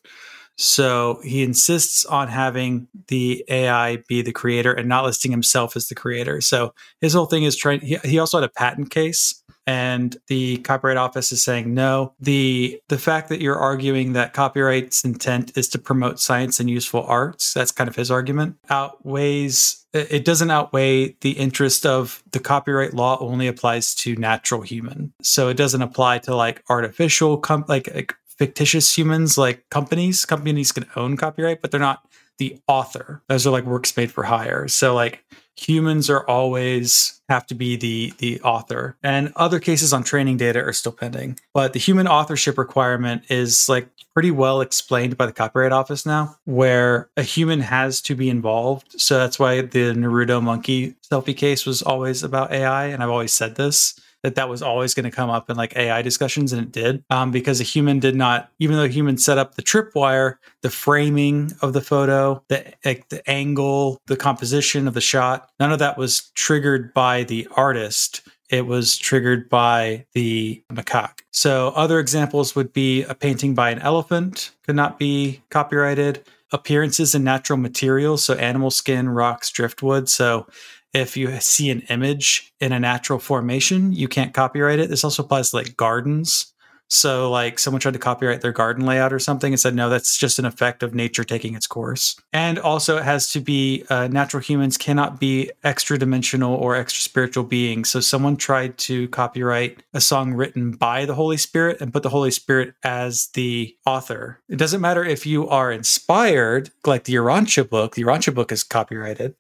Speaker 1: So he insists on having the AI be the creator and not listing himself as the creator. So his whole thing is trying, he, he also had a patent case and the copyright office is saying no. The the fact that you're arguing that copyright's intent is to promote science and useful arts that's kind of his argument outweighs it doesn't outweigh the interest of the copyright law only applies to natural human. So it doesn't apply to like artificial com- like, like fictitious humans like companies. Companies can own copyright but they're not the author. Those are like works made for hire. So like humans are always have to be the the author. And other cases on training data are still pending. But the human authorship requirement is like pretty well explained by the copyright office now where a human has to be involved. So that's why the naruto monkey selfie case was always about ai and i've always said this that that was always going to come up in like AI discussions, and it did um, because a human did not, even though a human set up the tripwire, the framing of the photo, the like the angle, the composition of the shot, none of that was triggered by the artist. It was triggered by the macaque. So other examples would be a painting by an elephant could not be copyrighted. Appearances in natural materials, so animal skin, rocks, driftwood. So if you see an image in a natural formation, you can't copyright it. This also applies to like gardens. So, like someone tried to copyright their garden layout or something and said, no, that's just an effect of nature taking its course. And also, it has to be uh, natural humans cannot be extra dimensional or extra spiritual beings. So, someone tried to copyright a song written by the Holy Spirit and put the Holy Spirit as the author. It doesn't matter if you are inspired, like the Urantia book, the Urantia book is copyrighted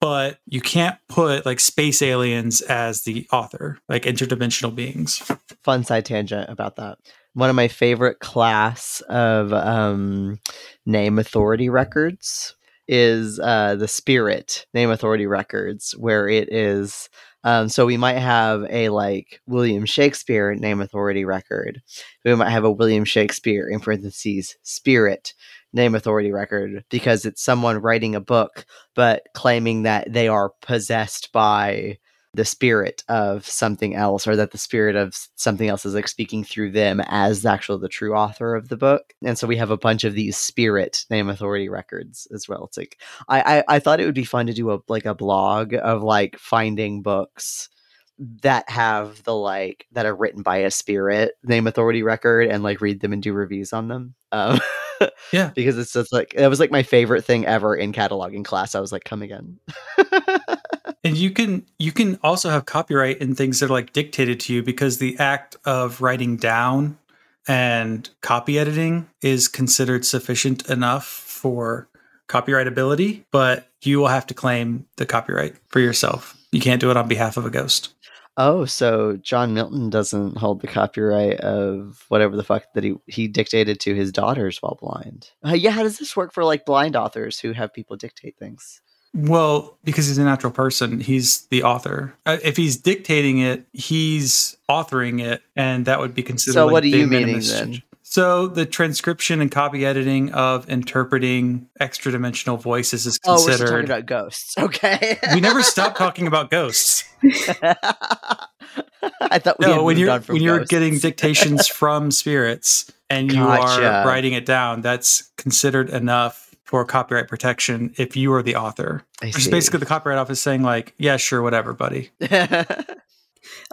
Speaker 1: but you can't put like space aliens as the author, like interdimensional beings.
Speaker 3: fun side tangent about that. one of my favorite class of um, name authority records is uh, the Spirit name authority records, where it is. Um, so we might have a like William Shakespeare name authority record. We might have a William Shakespeare in parentheses Spirit name authority record because it's someone writing a book but claiming that they are possessed by the spirit of something else or that the spirit of something else is like speaking through them as actually the true author of the book. And so we have a bunch of these spirit name authority records as well. It's like i i, I thought it would be fun to do a like a blog of like finding books that have the like that are written by a spirit name authority record and like read them and do reviews on them. Um
Speaker 1: Yeah.
Speaker 3: because it's just like it was like my favorite thing ever in cataloging class i was like come again
Speaker 1: And you can you can also have copyright in things that are like dictated to you because the act of writing down and copy editing is considered sufficient enough for copyrightability, but you will have to claim the copyright for yourself. You can't do it on behalf of a ghost.
Speaker 3: Oh, so John Milton doesn't hold the copyright of whatever the fuck that he, he dictated to his daughters while blind. Uh, yeah, how does this work for like blind authors who have people dictate things?
Speaker 1: Well, because he's a natural person, he's the author. Uh, if he's dictating it, he's authoring it, and that would be considered.
Speaker 3: So
Speaker 1: like
Speaker 3: what are you meaning then?
Speaker 1: So the transcription and copy editing of interpreting extra dimensional voices is
Speaker 3: Oh, we're talking
Speaker 1: considered.
Speaker 3: about ghosts. Okay.
Speaker 1: we never stop talking about ghosts.
Speaker 3: I thought we
Speaker 1: No, when you're when you're getting dictations from spirits and you
Speaker 3: Gotcha.
Speaker 1: are writing it down, that's considered enough for copyright protection if you are the author. Which is basically the copyright office saying like, yeah, sure, whatever, buddy.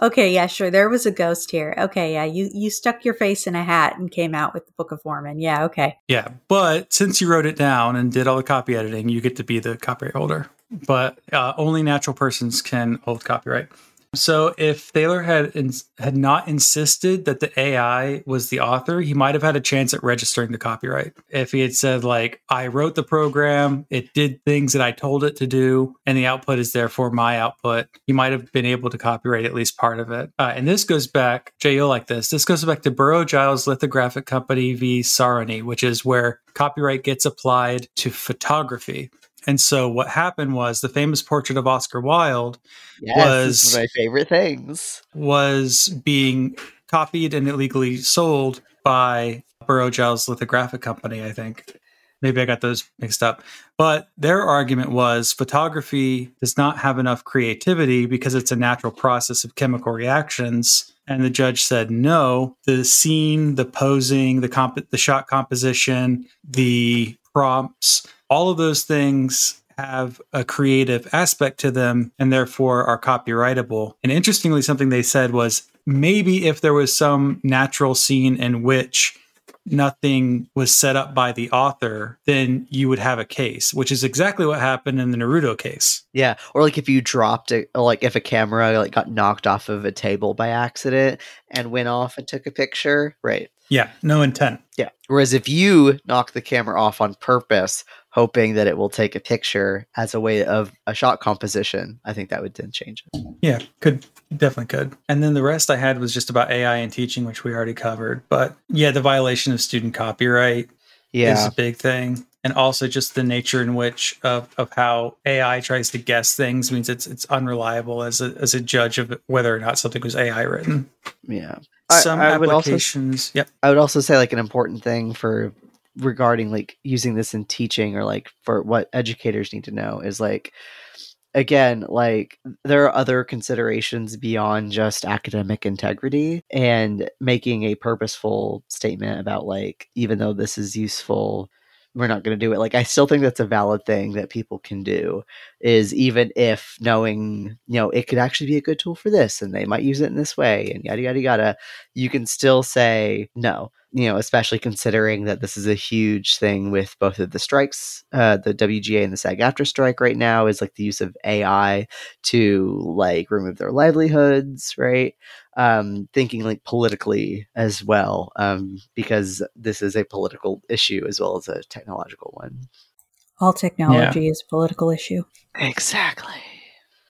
Speaker 4: Okay, yeah, sure. There was a ghost here. Okay, yeah, you you stuck your face in a hat and came out with the Book of Mormon. Yeah, okay.
Speaker 1: Yeah, but since you wrote it down and did all the copy editing, you get to be the copyright holder. But uh, only natural persons can hold copyright. So if Thaler had ins- had not insisted that the AI was the author, he might have had a chance at registering the copyright. If he had said like, "I wrote the program, it did things that I told it to do, and the output is therefore my output," he might have been able to copyright at least part of it. Uh, and this goes back, Jay, you'll like this. This goes back to Burrow Giles Lithographic Company v. Sarony, which is where copyright gets applied to photography. And so what happened was the famous portrait of Oscar Wilde
Speaker 3: yes,
Speaker 1: was-
Speaker 3: my favorite things.
Speaker 1: was being copied and illegally sold by Burrow Giles Lithographic Company, I think. Maybe I got those mixed up. But their argument was photography does not have enough creativity because it's a natural process of chemical reactions. And the judge said no. The scene, the posing, the comp- the shot composition, the prompts, all of those things have a creative aspect to them and therefore are copyrightable. And interestingly, something they said was maybe if there was some natural scene in which nothing was set up by the author, then you would have a case, which is exactly what happened in the Naruto case.
Speaker 3: Yeah, or like if you dropped it, like if a camera like got knocked off of a table by accident and went off and took a picture, right?
Speaker 1: Yeah, no intent.
Speaker 3: Yeah. Whereas if you knock the camera off on purpose, hoping that it will take a picture as a way of a shot composition, I think that would then change it.
Speaker 1: Yeah, could definitely could. And then the rest I had was just about AI and teaching, which we already covered. But yeah, the violation of student copyright is a big thing. And also just the nature in which of, of how AI tries to guess things means it's it's unreliable as a as a judge of whether or not something was AI written.
Speaker 3: Yeah. I-
Speaker 1: Some
Speaker 3: I would also-
Speaker 1: applications, yep.
Speaker 3: I would also say like an important thing for regarding like using this in teaching or like for what educators need to know is like again like there are other considerations beyond just academic integrity and making a purposeful statement about like even though this is useful we're not going to do it. Like i still think that's a valid thing that people can do is even if knowing you know it could actually be a good tool for this and they might use it in this way and yada yada yada you can still say no you know especially considering that this is a huge thing with both of the strikes uh, the wga and the SAG-AFTRA strike right now is like the use of ai to like remove their livelihoods right um, thinking like politically as well um, because this is a political issue as well as a technological one
Speaker 4: All technology is a political issue.
Speaker 3: exactly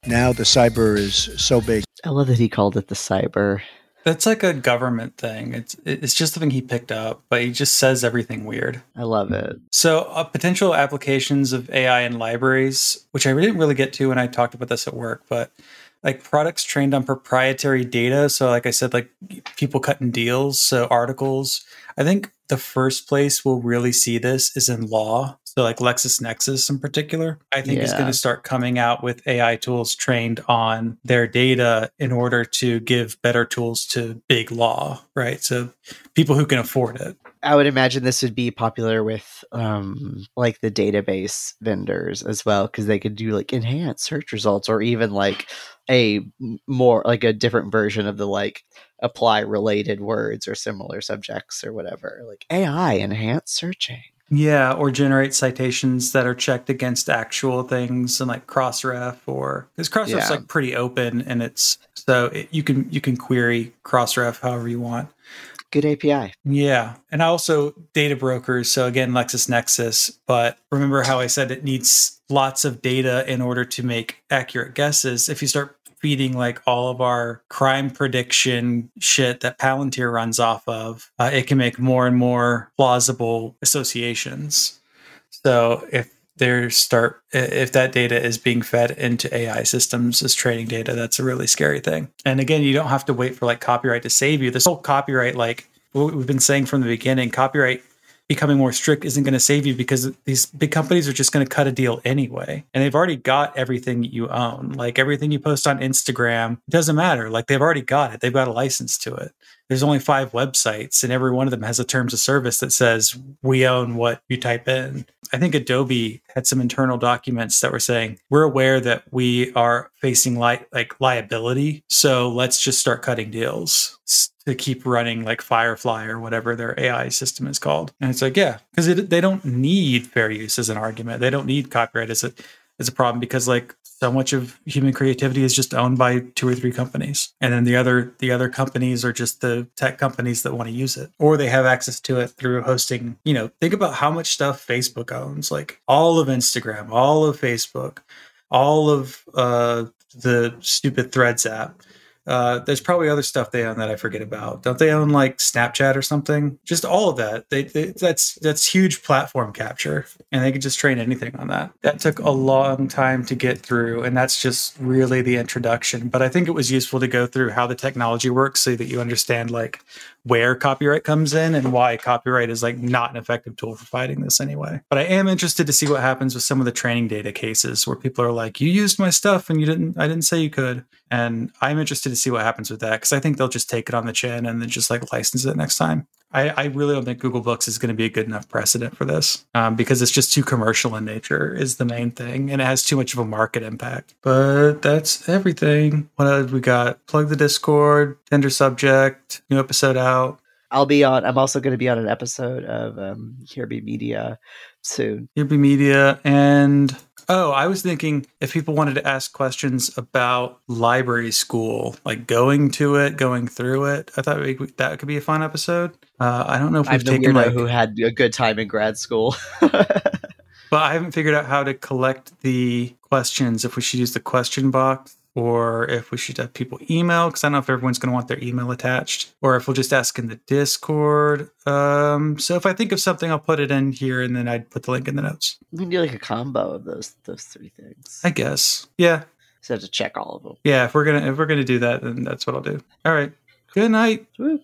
Speaker 5: Now the cyber is so big.
Speaker 3: i love that he called it the cyber
Speaker 1: That's like a government thing. It's it's just something he picked up, but he just says everything weird.
Speaker 3: I love it.
Speaker 1: So, uh, potential applications of AI in libraries, which I didn't really get to when I talked about this at work, but like products trained on proprietary data. So, like I said, like people cutting deals, so articles. I think the first place we'll really see this is in law. So, like LexisNexis in particular, I think is going to start coming out with AI tools trained on their data in order to give better tools to big law, right? So, people who can afford it.
Speaker 3: I would imagine this would be popular with um like the database vendors as well because they could do like enhanced search results or even like a more like a different version of the like apply related words or similar subjects or whatever like AI enhanced searching.
Speaker 1: Yeah, or generate citations that are checked against actual things and like Crossref or because Crossref's
Speaker 3: Yeah.
Speaker 1: like pretty open and it's so it, you can you can query Crossref however you want.
Speaker 3: Good API.
Speaker 1: Yeah, and also data brokers. So again, LexisNexis. But remember how I said it needs lots of data in order to make accurate guesses. If you start feeding like all of our crime prediction shit that Palantir runs off of, uh, it can make more and more plausible associations. So if there start if that data is being fed into AI systems as training data, that's a really scary thing. And again, you don't have to wait for like copyright to save you. This whole copyright, like we've been saying from the beginning, copyright becoming more strict isn't going to save you because these big companies are just going to cut a deal anyway. And they've already got everything you own. Like everything you post on Instagram, doesn't matter. Like they've already got it. They've got a license to it. There's only five websites, and every one of them has a terms of service that says we own what you type in. I think Adobe had some internal documents that were saying we're aware that we are facing li- like liability, so let's just start cutting deals to keep running like Firefly or whatever their AI system is called. And it's like, yeah, because they don't need fair use as an argument. They don't need copyright as a as a problem because like so much of human creativity is just owned by two or three companies. And then the other the other companies are just the tech companies that want to use it or they have access to it through hosting. You know think about how much stuff facebook owns like all of instagram all of facebook all of uh the stupid threads app uh, there's probably other stuff they own that I forget about. Don't they own like Snapchat or something? Just all of that. They, they that's that's huge platform capture, and they can just train anything on that. That took a long time to get through, and that's just really the introduction. But I think it was useful to go through how the technology works so that you understand like where copyright comes in and why copyright is like not an effective tool for fighting this anyway. But I am interested to see what happens with some of the training data cases where people are like, "You used my stuff and you didn't. I didn't say you could." And I'm interested to see what happens with that because I think they'll just take it on the chin and then just like license it next time. I, I really don't think Google Books is going to be a good enough precedent for this um, because it's just too commercial in nature is the main thing and it has too much of a market impact. But that's everything. What else we got? Plug the Discord, tender subject, new episode out.
Speaker 3: I'll be on. I'm also going to be on an episode of um, Here Be Media soon.
Speaker 1: Here be media and oh, I was thinking if people wanted to ask questions about library school, like going to it, going through it, I thought we, that could be a fun episode. Uh, I don't know if
Speaker 3: I'm
Speaker 1: we've
Speaker 3: the
Speaker 1: taken like,
Speaker 3: who had a good time in grad school.
Speaker 1: but I haven't figured out how to collect the questions. If we should use the question box or if we should have people email, because I don't know if everyone's going to want their email attached, or if we'll just ask in the Discord. Um, so if I think of something, I'll put it in here, and then I'd put the link in the notes.
Speaker 3: we can do like a combo of those those three things.
Speaker 1: I guess. Yeah,
Speaker 3: just have to check all of them.
Speaker 1: yeah. If we're gonna if we're gonna do that, then that's what I'll do. All right. Good night.
Speaker 3: Woo.